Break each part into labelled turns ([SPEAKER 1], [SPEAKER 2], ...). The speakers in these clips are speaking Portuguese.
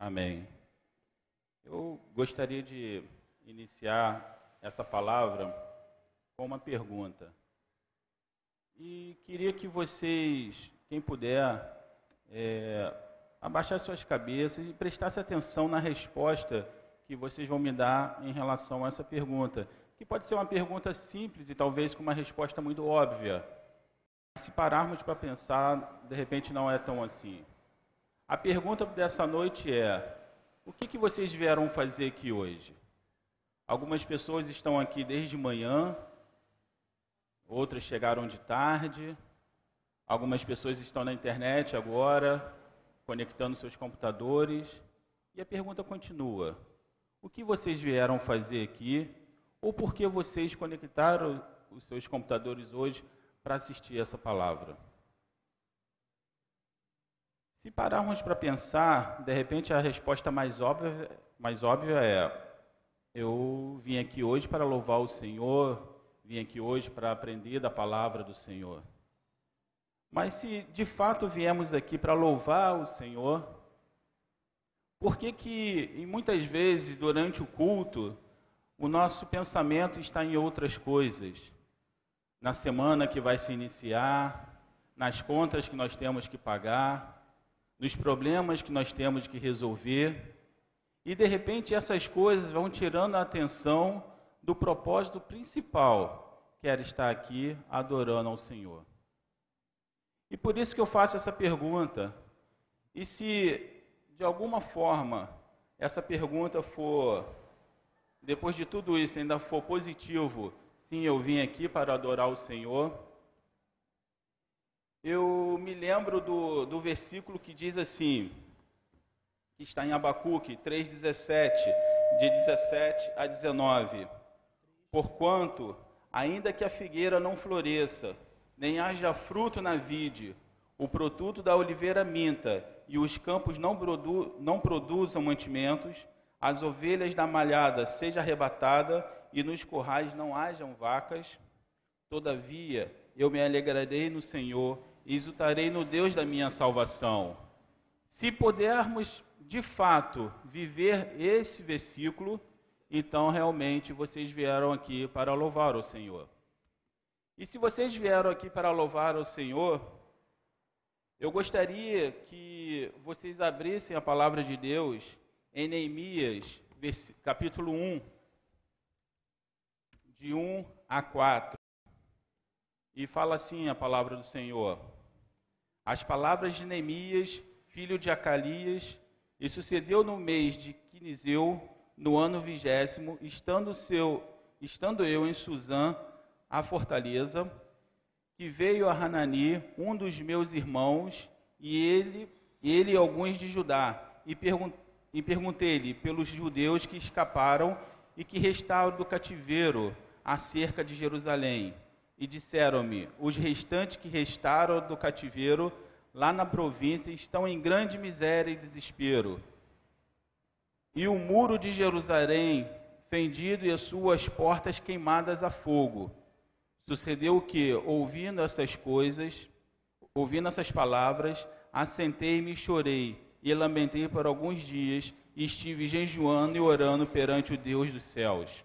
[SPEAKER 1] Amém. Eu gostaria de iniciar essa palavra com uma pergunta. E queria que vocês, quem puder, é, abaixar suas cabeças e prestasse atenção na resposta que vocês vão me dar em relação a essa pergunta, que pode ser uma pergunta simples e talvez com uma resposta muito óbvia. Se pararmos para pensar, de repente não é tão assim. A pergunta dessa noite é: o que, que vocês vieram fazer aqui hoje? Algumas pessoas estão aqui desde manhã, outras chegaram de tarde, algumas pessoas estão na internet agora, conectando seus computadores. E a pergunta continua: o que vocês vieram fazer aqui? Ou por que vocês conectaram os seus computadores hoje para assistir essa palavra? Se pararmos para pensar, de repente a resposta mais óbvia, mais óbvia é: eu vim aqui hoje para louvar o Senhor, vim aqui hoje para aprender da palavra do Senhor. Mas se de fato viemos aqui para louvar o Senhor, por que que e muitas vezes durante o culto o nosso pensamento está em outras coisas? Na semana que vai se iniciar, nas contas que nós temos que pagar, nos problemas que nós temos que resolver, e de repente essas coisas vão tirando a atenção do propósito principal, que era estar aqui adorando ao Senhor. E por isso que eu faço essa pergunta. E se de alguma forma essa pergunta for, depois de tudo isso, ainda for positivo, sim, eu vim aqui para adorar o Senhor, eu me lembro do, do versículo que diz assim, que está em Abacuque 3,17, de 17 a 19. Porquanto, ainda que a figueira não floresça, nem haja fruto na vide, o produto da oliveira minta, e os campos não, produ não produzam mantimentos, as ovelhas da malhada seja arrebatada, e nos corrais não hajam vacas, todavia eu me alegrarei no Senhor exultarei no Deus da minha salvação. Se pudermos de fato viver esse versículo, então realmente vocês vieram aqui para louvar o Senhor. E se vocês vieram aqui para louvar o Senhor, eu gostaria que vocês abrissem a palavra de Deus em Neemias, capítulo 1, de 1 a 4. E fala assim a palavra do Senhor. As palavras de Neemias, filho de Acalias, e sucedeu no mês de Quiniseu, no ano vigésimo, estando, seu, estando eu em Suzã, a fortaleza, que veio a Hanani, um dos meus irmãos, e ele, ele e alguns de Judá, e, pergun e perguntei-lhe pelos judeus que escaparam e que restaram do cativeiro acerca de Jerusalém e disseram-me: Os restantes que restaram do cativeiro lá na província estão em grande miséria e desespero. E o muro de Jerusalém fendido e as suas portas queimadas a fogo. Sucedeu que, ouvindo essas coisas, ouvindo essas palavras, assentei-me e chorei, e lamentei por alguns dias, e estive jejuando e orando perante o Deus dos céus.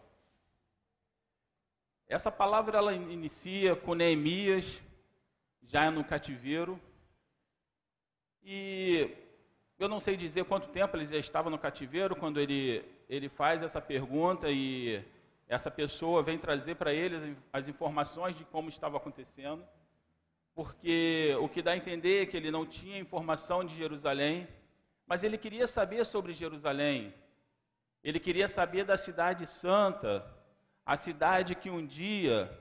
[SPEAKER 1] Essa palavra ela inicia com Neemias, já no cativeiro. E eu não sei dizer quanto tempo ele já estava no cativeiro quando ele, ele faz essa pergunta e essa pessoa vem trazer para ele as informações de como estava acontecendo. Porque o que dá a entender é que ele não tinha informação de Jerusalém, mas ele queria saber sobre Jerusalém. Ele queria saber da cidade santa, a cidade que um dia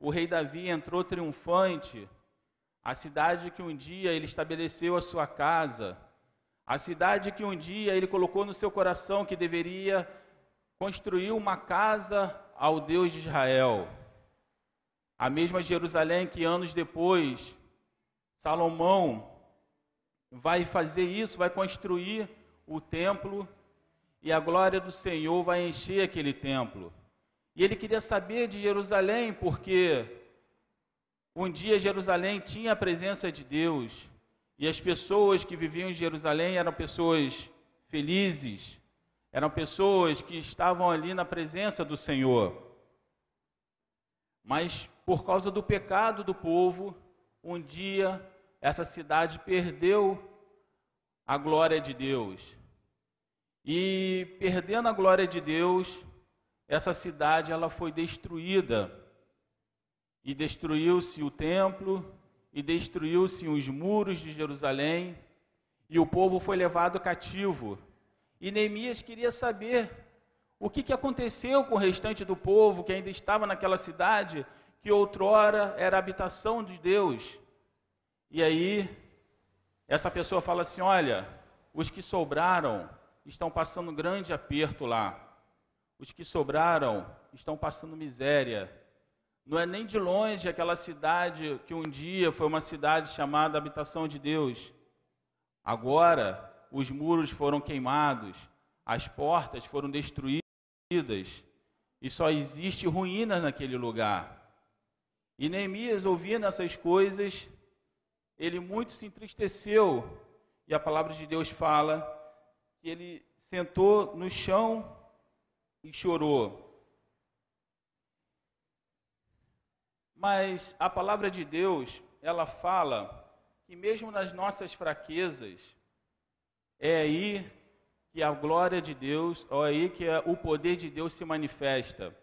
[SPEAKER 1] o rei Davi entrou triunfante, a cidade que um dia ele estabeleceu a sua casa, a cidade que um dia ele colocou no seu coração que deveria construir uma casa ao Deus de Israel. A mesma Jerusalém que anos depois Salomão vai fazer isso, vai construir o templo e a glória do Senhor vai encher aquele templo. E ele queria saber de Jerusalém, porque um dia Jerusalém tinha a presença de Deus, e as pessoas que viviam em Jerusalém eram pessoas felizes, eram pessoas que estavam ali na presença do Senhor. Mas por causa do pecado do povo, um dia essa cidade perdeu a glória de Deus. E perdendo a glória de Deus, essa cidade ela foi destruída. E destruiu-se o templo, e destruiu-se os muros de Jerusalém, e o povo foi levado cativo. E Neemias queria saber o que, que aconteceu com o restante do povo que ainda estava naquela cidade, que outrora era habitação de Deus. E aí, essa pessoa fala assim: olha, os que sobraram estão passando um grande aperto lá. Os que sobraram estão passando miséria. Não é nem de longe aquela cidade que um dia foi uma cidade chamada Habitação de Deus. Agora, os muros foram queimados, as portas foram destruídas e só existe ruínas naquele lugar. E Neemias, ouvindo essas coisas, ele muito se entristeceu, e a palavra de Deus fala que ele sentou no chão e chorou. Mas a palavra de Deus, ela fala que mesmo nas nossas fraquezas, é aí que a glória de Deus, é aí que o poder de Deus se manifesta.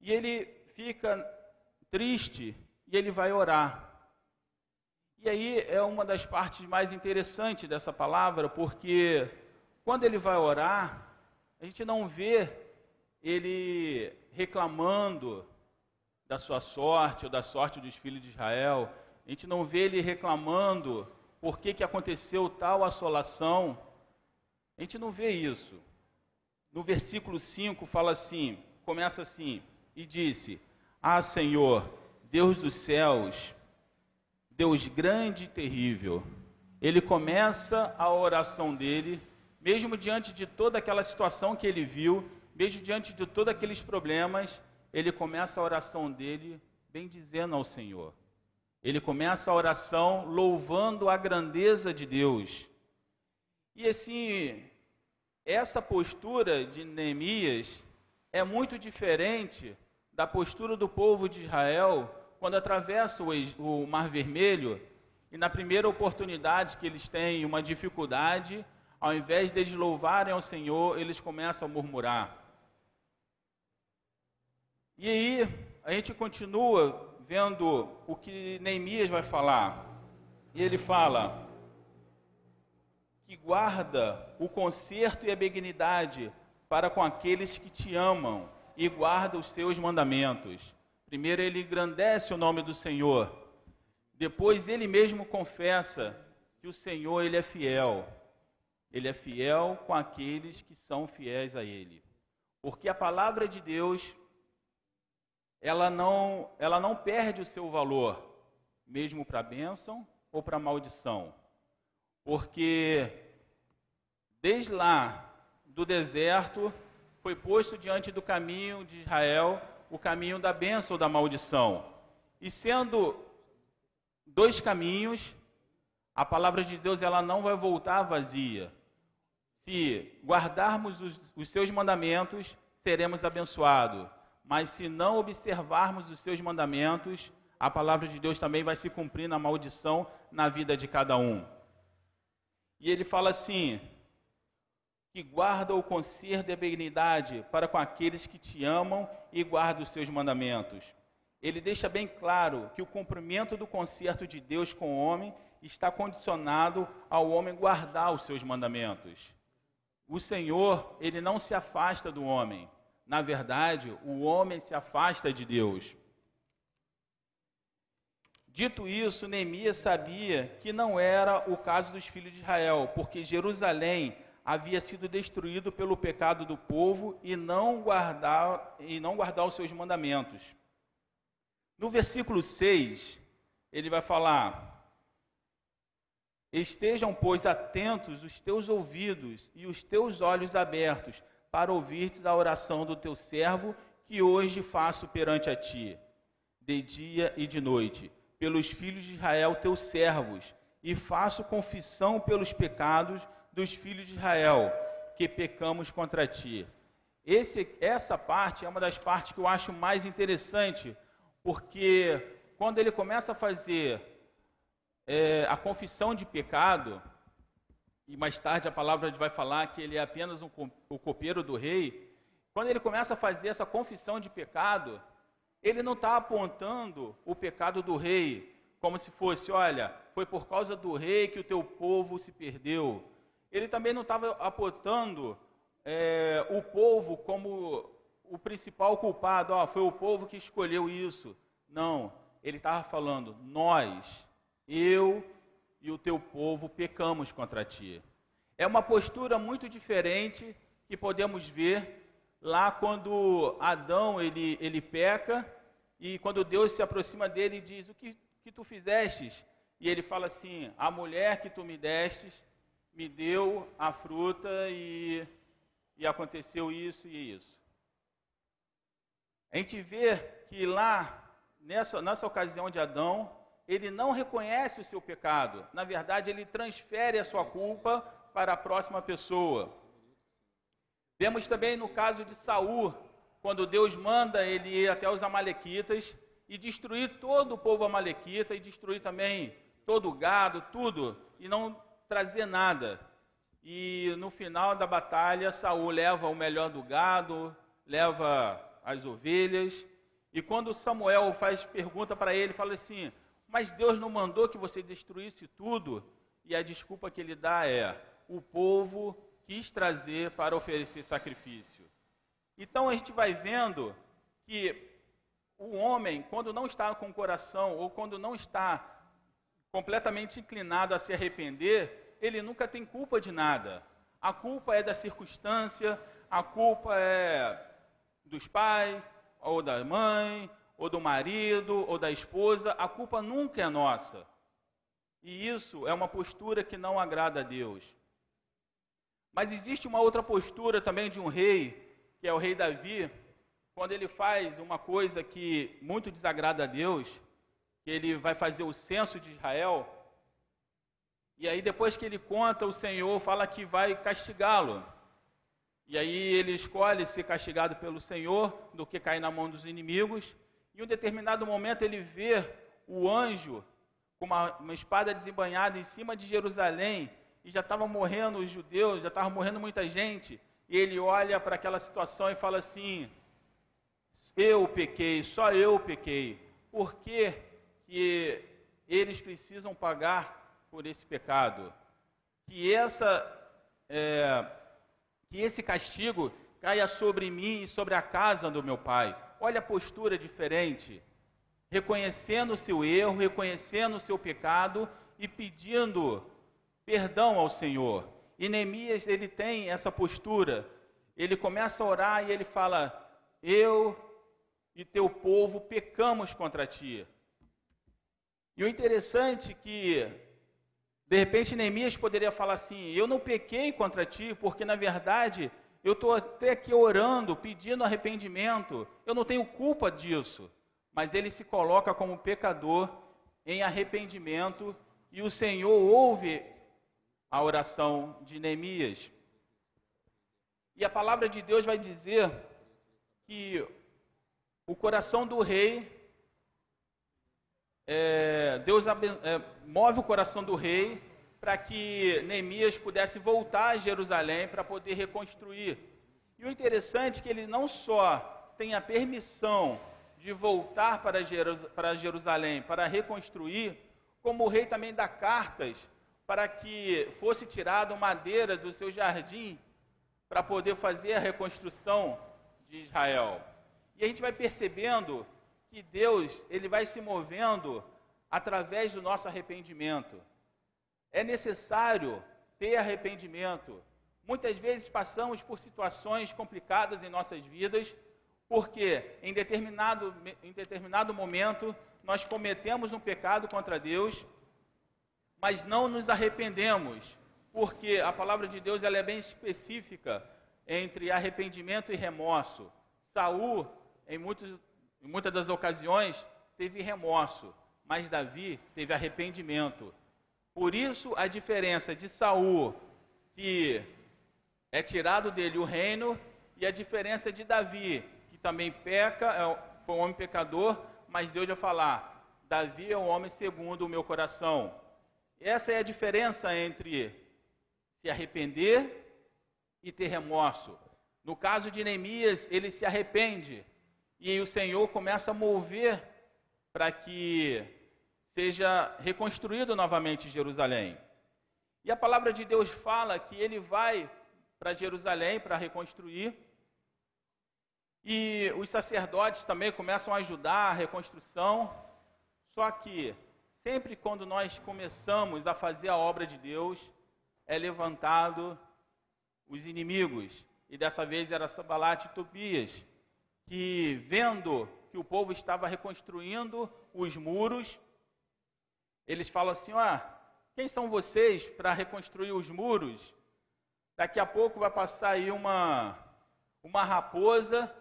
[SPEAKER 1] E ele fica triste e ele vai orar. E aí é uma das partes mais interessantes dessa palavra, porque quando ele vai orar, a gente não vê ele reclamando da sua sorte ou da sorte dos filhos de Israel. A gente não vê ele reclamando por que, que aconteceu tal assolação. A gente não vê isso. No versículo 5 fala assim, começa assim, e disse: Ah, Senhor, Deus dos céus, Deus grande e terrível. Ele começa a oração dele, mesmo diante de toda aquela situação que ele viu, mesmo diante de todos aqueles problemas, ele começa a oração dele bendizendo ao Senhor. Ele começa a oração louvando a grandeza de Deus. E assim, essa postura de Neemias é muito diferente da postura do povo de Israel quando atravessa o, Mar Vermelho e na primeira oportunidade que eles têm uma dificuldade, ao invés de louvarem ao Senhor, eles começam a murmurar. E aí, a gente continua vendo o que Neemias vai falar. E ele fala que guarda o conserto e a benignidade para com aqueles que te amam e guarda os seus mandamentos. Primeiro ele engrandece o nome do Senhor. Depois ele mesmo confessa que o Senhor ele é fiel. Ele é fiel com aqueles que são fiéis a ele. Porque a palavra de Deus ela não, ela não perde o seu valor, mesmo para a bênção ou para a maldição. Porque desde lá do deserto foi posto diante do caminho de Israel o caminho da bênção ou da maldição. E sendo dois caminhos, a palavra de Deus ela não vai voltar vazia. Se guardarmos os, os seus mandamentos, seremos abençoados mas se não observarmos os seus mandamentos, a palavra de Deus também vai se cumprir na maldição na vida de cada um. E ele fala assim: que guarda o conserto e a benignidade para com aqueles que te amam e guardam os seus mandamentos. Ele deixa bem claro que o cumprimento do conserto de Deus com o homem está condicionado ao homem guardar os seus mandamentos. O Senhor, ele não se afasta do homem. Na verdade, o homem se afasta de Deus. Dito isso, Neemias sabia que não era o caso dos filhos de Israel, porque Jerusalém havia sido destruído pelo pecado do povo e não guardar e não guardar os seus mandamentos. No versículo 6, ele vai falar: Estejam, pois, atentos os teus ouvidos e os teus olhos abertos para ouvirtes a oração do teu servo, que hoje faço perante a ti, de dia e de noite, pelos filhos de Israel, teus servos, e faço confissão pelos pecados dos filhos de Israel, que pecamos contra ti. Esse, essa parte é uma das partes que eu acho mais interessante, porque quando ele começa a fazer é, a confissão de pecado, e mais tarde a palavra vai falar que ele é apenas um, o copeiro do rei, quando ele começa a fazer essa confissão de pecado, ele não está apontando o pecado do rei como se fosse, olha, foi por causa do rei que o teu povo se perdeu. Ele também não estava apontando é, o povo como o principal culpado, ó, foi o povo que escolheu isso. Não, ele estava falando, nós, eu e o teu povo pecamos contra ti. É uma postura muito diferente que podemos ver lá quando Adão ele, ele peca e quando Deus se aproxima dele e diz: O que, que tu fizestes? E ele fala assim: A mulher que tu me destes me deu a fruta e, e aconteceu isso e isso. A gente vê que lá, nessa, nessa ocasião de Adão, ele não reconhece o seu pecado. Na verdade, ele transfere a sua culpa para a próxima pessoa. Vemos também no caso de Saul, quando Deus manda ele ir até os amalequitas e destruir todo o povo amalequita e destruir também todo o gado, tudo, e não trazer nada. E no final da batalha, Saul leva o melhor do gado, leva as ovelhas, e quando Samuel faz pergunta para ele, fala assim: "Mas Deus não mandou que você destruísse tudo?" E a desculpa que ele dá é: "O povo quis trazer para oferecer sacrifício." Então a gente vai vendo que o homem, quando não está com o coração ou quando não está completamente inclinado a se arrepender, ele nunca tem culpa de nada. A culpa é da circunstância, a culpa é dos pais, ou da mãe, ou do marido, ou da esposa. A culpa nunca é nossa. E isso é uma postura que não agrada a Deus. Mas existe uma outra postura também de um rei que é o rei Davi, quando ele faz uma coisa que muito desagrada a Deus, que ele vai fazer o censo de Israel, e aí depois que ele conta, o Senhor fala que vai castigá-lo. E aí ele escolhe ser castigado pelo Senhor do que cair na mão dos inimigos. Em um determinado momento ele vê o anjo com uma, uma espada desembanhada em cima de Jerusalém e já estavam morrendo os judeus, já estava morrendo muita gente e ele olha para aquela situação e fala assim: Eu pequei, só eu pequei. Por que, que eles precisam pagar por esse pecado? Que, essa, é, que esse castigo caia sobre mim e sobre a casa do meu pai. Olha a postura diferente. Reconhecendo o seu erro, reconhecendo o seu pecado e pedindo perdão ao Senhor. E Neemias, ele tem essa postura. Ele começa a orar e ele fala: Eu e teu povo pecamos contra ti. E o interessante é que, de repente, Neemias poderia falar assim: Eu não pequei contra ti, porque na verdade eu estou até aqui orando, pedindo arrependimento, eu não tenho culpa disso. Mas ele se coloca como pecador em arrependimento e o Senhor ouve a oração de Neemias. E a palavra de Deus vai dizer que o coração do rei, é, Deus é, move o coração do rei para que Neemias pudesse voltar a Jerusalém para poder reconstruir. E o interessante é que ele não só tem a permissão de voltar para, Jerusalém para reconstruir, como o rei também dá cartas para que fosse tirado madeira do seu jardim para poder fazer a reconstrução de Israel. E a gente vai percebendo que Deus, ele vai se movendo através do nosso arrependimento. É necessário ter arrependimento. Muitas vezes passamos por situações complicadas em nossas vidas, porque em determinado, em determinado momento nós cometemos um pecado contra Deus mas não nos arrependemos, porque a palavra de Deus ela é bem específica entre arrependimento e remorso. Saul, em, muitos, em muitas das ocasiões, teve remorso, mas Davi teve arrependimento. Por isso a diferença de Saul, que é tirado dele o reino, e a diferença de Davi, que também peca, é, foi um homem pecador, mas Deus vai falar: Davi é um homem segundo o meu coração. Essa é a diferença entre se arrepender e ter remorso. No caso de Neemias, ele se arrepende e o Senhor começa a mover para que seja reconstruído novamente Jerusalém. E a palavra de Deus fala que ele vai para Jerusalém para reconstruir. E os sacerdotes também começam a ajudar a reconstrução. Só que sempre quando nós começamos a fazer a obra de Deus, é levantado os inimigos. E dessa vez era Sabalat e Tobias, que vendo que o povo estava reconstruindo os muros, eles falam assim: ah, quem são vocês para reconstruir os muros? Daqui a pouco vai passar aí uma, uma raposa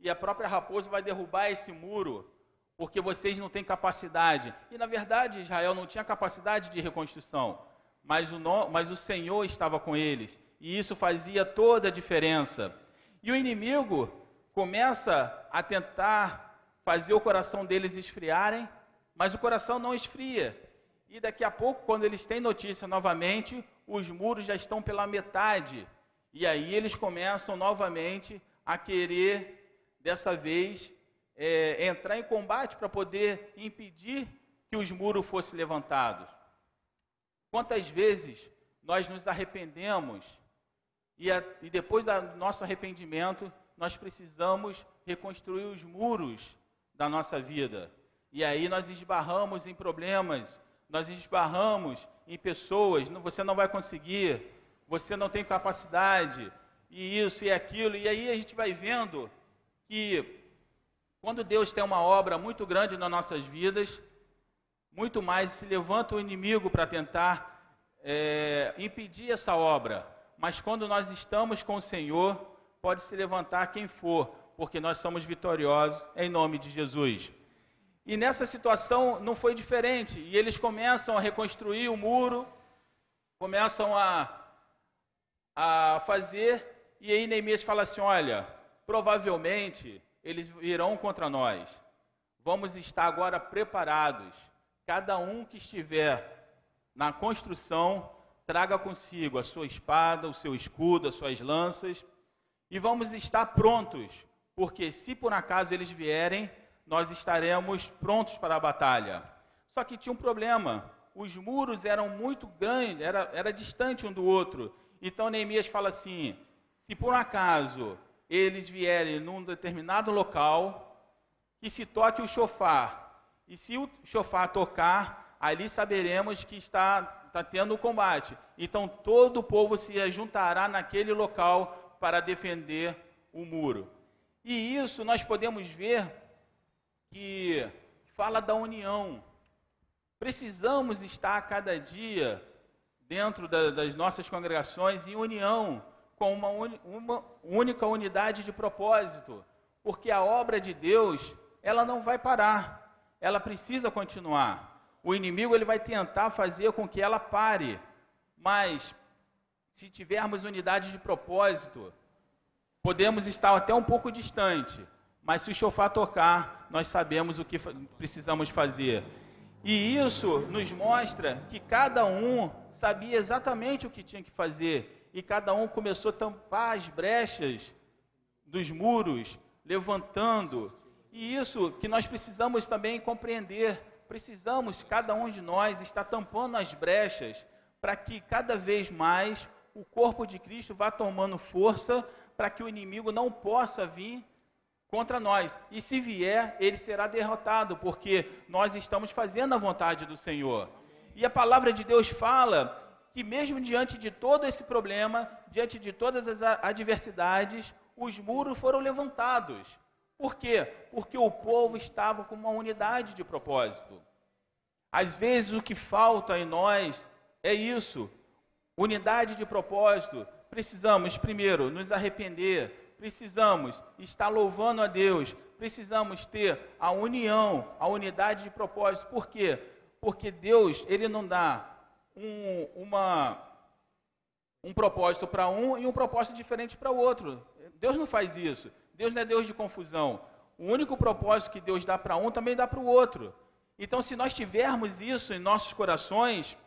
[SPEAKER 1] e a própria raposa vai derrubar esse muro, porque vocês não têm capacidade. E na verdade, Israel não tinha capacidade de reconstrução, mas o, mas o Senhor estava com eles, e isso fazia toda a diferença. E o inimigo começa a tentar fazer o coração deles esfriarem, mas o coração não esfria. E daqui a pouco, quando eles têm notícia novamente, os muros já estão pela metade. E aí eles começam novamente a querer, dessa vez, é, entrar em combate para poder impedir que os muros fossem levantados. Quantas vezes nós nos arrependemos e, a, e depois do nosso arrependimento nós precisamos reconstruir os muros da nossa vida. E aí nós esbarramos em problemas, nós esbarramos em pessoas, você não vai conseguir, você não tem capacidade, e isso e aquilo, e aí a gente vai vendo que quando Deus tem uma obra muito grande nas nossas vidas, muito mais se levanta o inimigo para tentar é, impedir essa obra. Mas quando nós estamos com o Senhor, pode se levantar quem for, porque nós somos vitoriosos em nome de Jesus. E nessa situação não foi diferente. E eles começam a reconstruir o muro, começam a, a fazer. E aí Neemias fala assim: olha, provavelmente eles virão contra nós. Vamos estar agora preparados. Cada um que estiver na construção, traga consigo a sua espada, o seu escudo, as suas lanças. E vamos estar prontos, porque se por acaso eles vierem, nós estaremos prontos para a batalha. Só que tinha um problema: os muros eram muito grandes, era, era distante um do outro. Então Neemias fala assim: se por um acaso eles vierem num determinado local, que se toque o chofar. E se o chofar tocar, ali saberemos que está, está tendo o combate. Então todo o povo se juntará naquele local para defender o muro. E isso nós podemos ver que fala da união. Precisamos estar a cada dia dentro da, das nossas congregações em união, com uma, uma única unidade de propósito, porque a obra de Deus, ela não vai parar, ela precisa continuar. O inimigo ele vai tentar fazer com que ela pare, mas se tivermos unidade de propósito, podemos estar até um pouco distante, mas se o chofar tocar, nós sabemos o que precisamos fazer. E isso nos mostra que cada um sabia exatamente o que tinha que fazer. E cada um começou a tampar as brechas dos muros, levantando. E isso que nós precisamos também compreender. Precisamos, cada um de nós, estar tampando as brechas para que cada vez mais o corpo de Cristo vá tomando força para que o inimigo não possa vir contra nós. E se vier, ele será derrotado, porque nós estamos fazendo a vontade do Senhor. E a palavra de Deus fala que, mesmo diante de todo esse problema, diante de todas as adversidades, os muros foram levantados. Por quê? Porque o povo estava com uma unidade de propósito. Às vezes o que falta em nós é isso, unidade de propósito. Precisamos, primeiro, nos arrepender, precisamos estar louvando a Deus, precisamos ter a união, a unidade de propósito. Por quê? Porque Deus, Ele não dá um, uma, um propósito para um e um propósito diferente para o outro. Deus não faz isso. Deus não é Deus de confusão. O único propósito que Deus dá para um também dá para o outro. Então, se nós tivermos isso em nossos corações,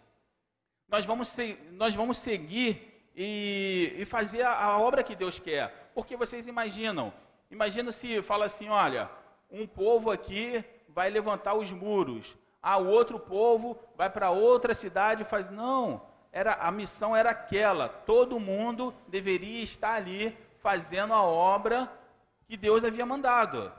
[SPEAKER 1] nós vamos, nós vamos seguir e, e fazer a, a, obra que Deus quer. Porque vocês imaginam, imagina se fala assim, olha, um povo aqui vai levantar os muros, ah, o outro povo vai para outra cidade e faz. Não, era, a missão era aquela, todo mundo deveria estar ali fazendo a obra que Deus havia mandado.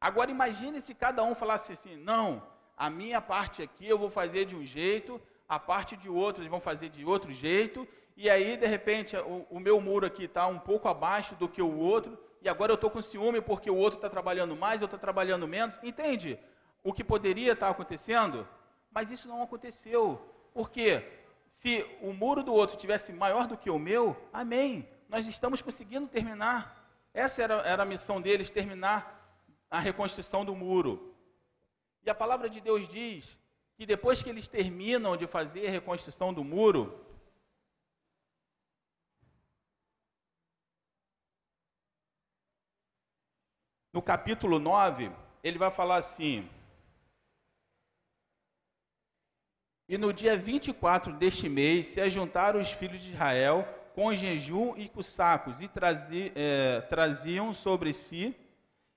[SPEAKER 1] Agora imagine se cada um falasse assim: não, a minha parte aqui eu vou fazer de um jeito, a parte de outro eles vão fazer de outro jeito, e aí de repente o, o meu muro aqui está um pouco abaixo do que o outro, e agora eu estou com ciúme porque o outro está trabalhando mais, eu estou trabalhando menos. Entende o que poderia estar tá acontecendo? Mas isso não aconteceu. Por quê? Se o muro do outro tivesse maior do que o meu, amém. Nós estamos conseguindo terminar. Essa era, era a missão deles, terminar a reconstrução do muro. E a palavra de Deus diz que depois que eles terminam de fazer a reconstrução do muro, no capítulo 9, ele vai falar assim: E no dia 24 deste mês se ajuntaram os filhos de Israel com jejum e com sacos, e trazi, é, traziam sobre si,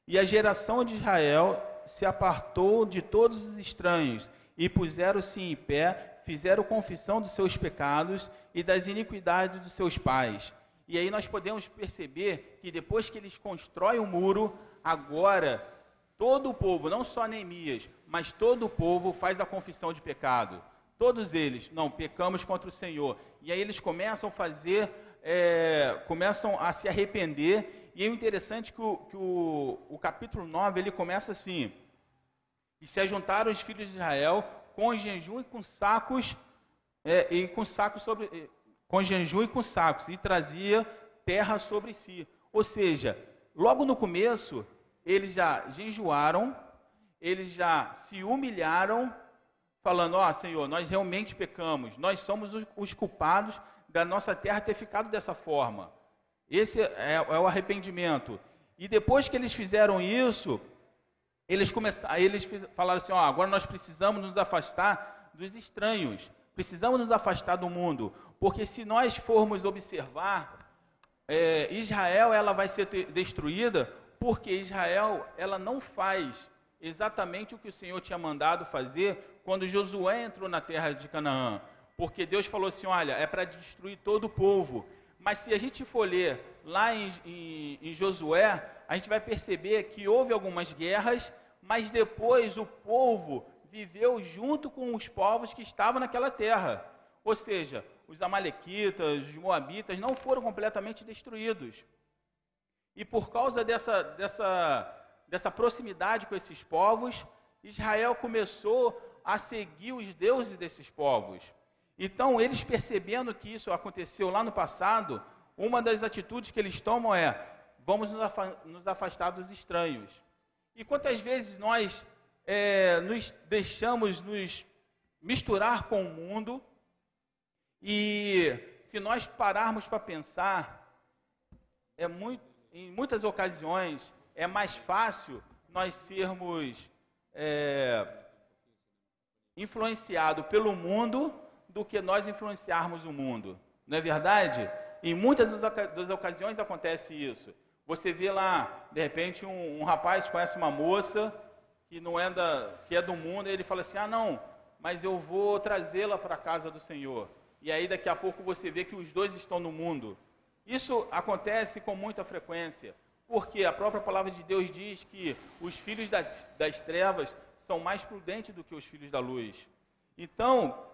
[SPEAKER 1] e a geração de Israel se apartou de todos os estranhos, e puseram-se em pé, fizeram confissão dos seus pecados e das iniquidades dos seus pais. E aí nós podemos perceber que depois que eles constroem o muro, agora todo o povo, não só Neemias, mas todo o povo faz a confissão de pecado. Todos eles, não, pecamos contra o Senhor. E aí eles começam a fazer, é, começam a se arrepender. E é interessante que, o, que o, o capítulo 9 ele começa assim: E se ajuntaram os filhos de Israel com jejum e com sacos, é, e com sacos sobre, com jejum e com sacos, e trazia terra sobre si. Ou seja, logo no começo, eles já jejuaram, eles já se humilharam falando: Ó oh, Senhor, nós realmente pecamos, nós somos os, os, culpados da nossa terra ter ficado dessa forma. Esse é, é, o arrependimento. E depois que eles fizeram isso, eles começaram, eles falaram assim: Ó, oh, agora nós precisamos nos afastar dos estranhos, precisamos nos afastar do mundo, porque se nós formos observar, é, Israel ela vai ser destruída porque Israel ela não faz exatamente o que o Senhor tinha mandado fazer quando Josué entrou na terra de Canaã. Porque Deus falou assim: olha, é para destruir todo o povo. Mas se a gente for ler lá em, em, em Josué, a gente vai perceber que houve algumas guerras, mas depois o povo viveu junto com os povos que estavam naquela terra. Ou seja, os amalequitas, os moabitas não foram completamente destruídos. E por causa dessa, dessa dessa proximidade com esses povos, Israel começou a seguir os deuses desses povos. Então, eles percebendo que isso aconteceu lá no passado, uma das atitudes que eles tomam é: vamos nos afastar dos estranhos. E quantas vezes nós é, nos deixamos nos misturar com o mundo, e se nós pararmos para pensar, é muito, em muitas ocasiões, é mais fácil nós sermos é, influenciados pelo mundo do que nós influenciarmos o mundo. Não é verdade? Em muitas das ocasiões acontece isso. Você vê lá, de repente, um, um rapaz conhece uma moça que não é da, que é do mundo, e ele fala assim: "Ah, não, mas eu vou trazê-la para a casa do Senhor". E aí daqui a pouco você vê que os dois estão no mundo. Isso acontece com muita frequência. Porque a própria palavra de Deus diz que os filhos das, das trevas são mais prudentes do que os filhos da luz. Então,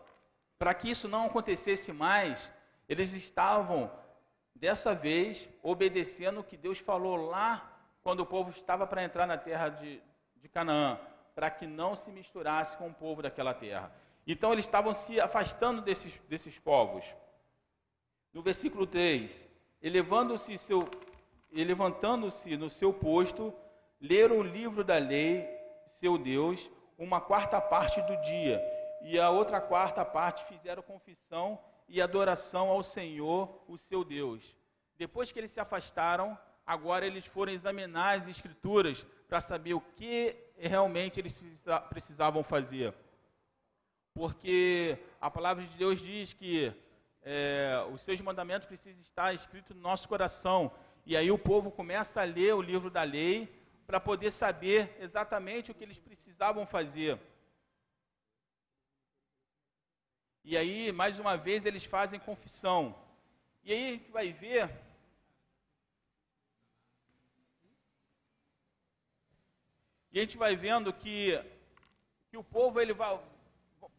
[SPEAKER 1] para que isso não acontecesse mais, eles estavam, dessa vez, obedecendo o que Deus falou lá quando o povo estava para entrar na terra de, de Canaã, para que não se misturasse com o povo daquela terra. Então, eles estavam se afastando desses, desses povos. No versículo 3, elevando-se seu levantando-se no seu posto, leram o livro da lei, seu Deus, uma quarta parte do dia, e a outra quarta parte fizeram confissão e adoração ao Senhor, o seu Deus. Depois que eles se afastaram, agora eles foram examinar as Escrituras para saber o que realmente eles precisavam fazer. Porque a palavra de Deus diz que é, os seus mandamentos precisam estar escritos no nosso coração. E aí o povo começa a ler o livro da lei para poder saber exatamente o que eles precisavam fazer. E aí, mais uma vez, eles fazem confissão. E aí a gente vai ver E a gente vai vendo que, que o povo ele vai,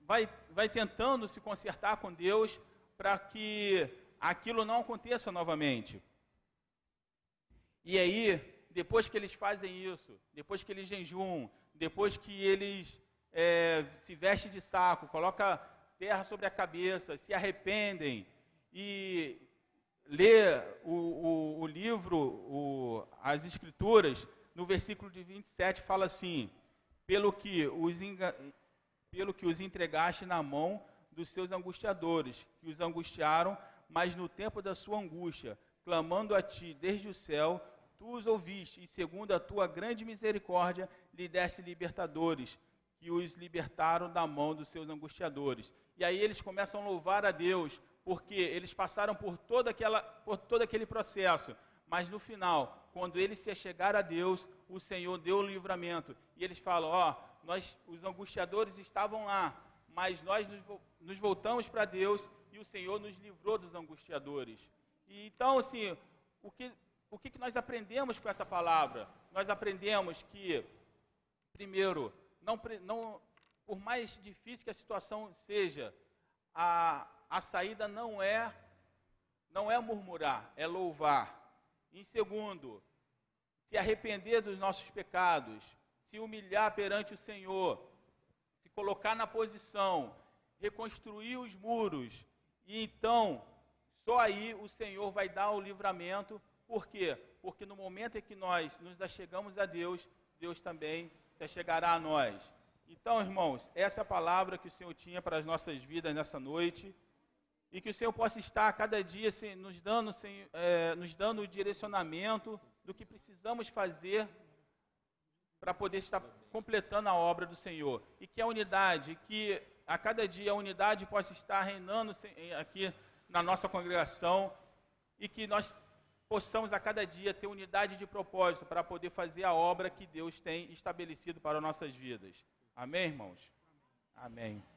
[SPEAKER 1] vai, vai tentando se consertar com Deus para que aquilo não aconteça novamente. E aí, depois que eles fazem isso, depois que eles jejuam, depois que eles é, se vestem de saco, coloca terra sobre a cabeça, se arrependem e lê o, o, o livro, o, as escrituras, no versículo de 27 fala assim: pelo que os, pelo que os entregaste na mão dos seus angustiadores, que os angustiaram, mas no tempo da sua angústia, clamando a ti desde o céu, tu os ouviste, e segundo a tua grande misericórdia, lhe deste libertadores, que os libertaram da mão dos seus angustiadores. E aí eles começam a louvar a Deus, porque eles passaram por, toda aquela, por todo aquele processo, mas no final, quando eles se chegaram a Deus, o Senhor deu o livramento. E eles falam: Ó, nós, os angustiadores estavam lá, mas nós nos, voltamos para Deus e o Senhor nos livrou dos angustiadores. E, então, assim, o que, o que nós aprendemos com essa palavra? Nós aprendemos que, primeiro, não, não, por mais difícil que a situação seja, a, a saída não é não é murmurar, é louvar. Em segundo, se arrepender dos nossos pecados, se humilhar perante o Senhor, se colocar na posição, reconstruir os muros, e então, só aí o Senhor vai dar o livramento. Por quê? Porque no momento em que nós nos achegamos a Deus, Deus também se achegará a nós. Então, irmãos, essa é a palavra que o Senhor tinha para as nossas vidas nessa noite e que o Senhor possa estar a cada dia nos, dando, é, nos dando o direcionamento do que precisamos fazer para poder estar completando a obra do Senhor. E que a unidade, que a cada dia a unidade possa estar reinando aqui na nossa congregação e que nós possamos a cada dia ter unidade de propósito para poder fazer a obra que Deus tem estabelecido para nossas vidas. Amém, irmãos? Amém.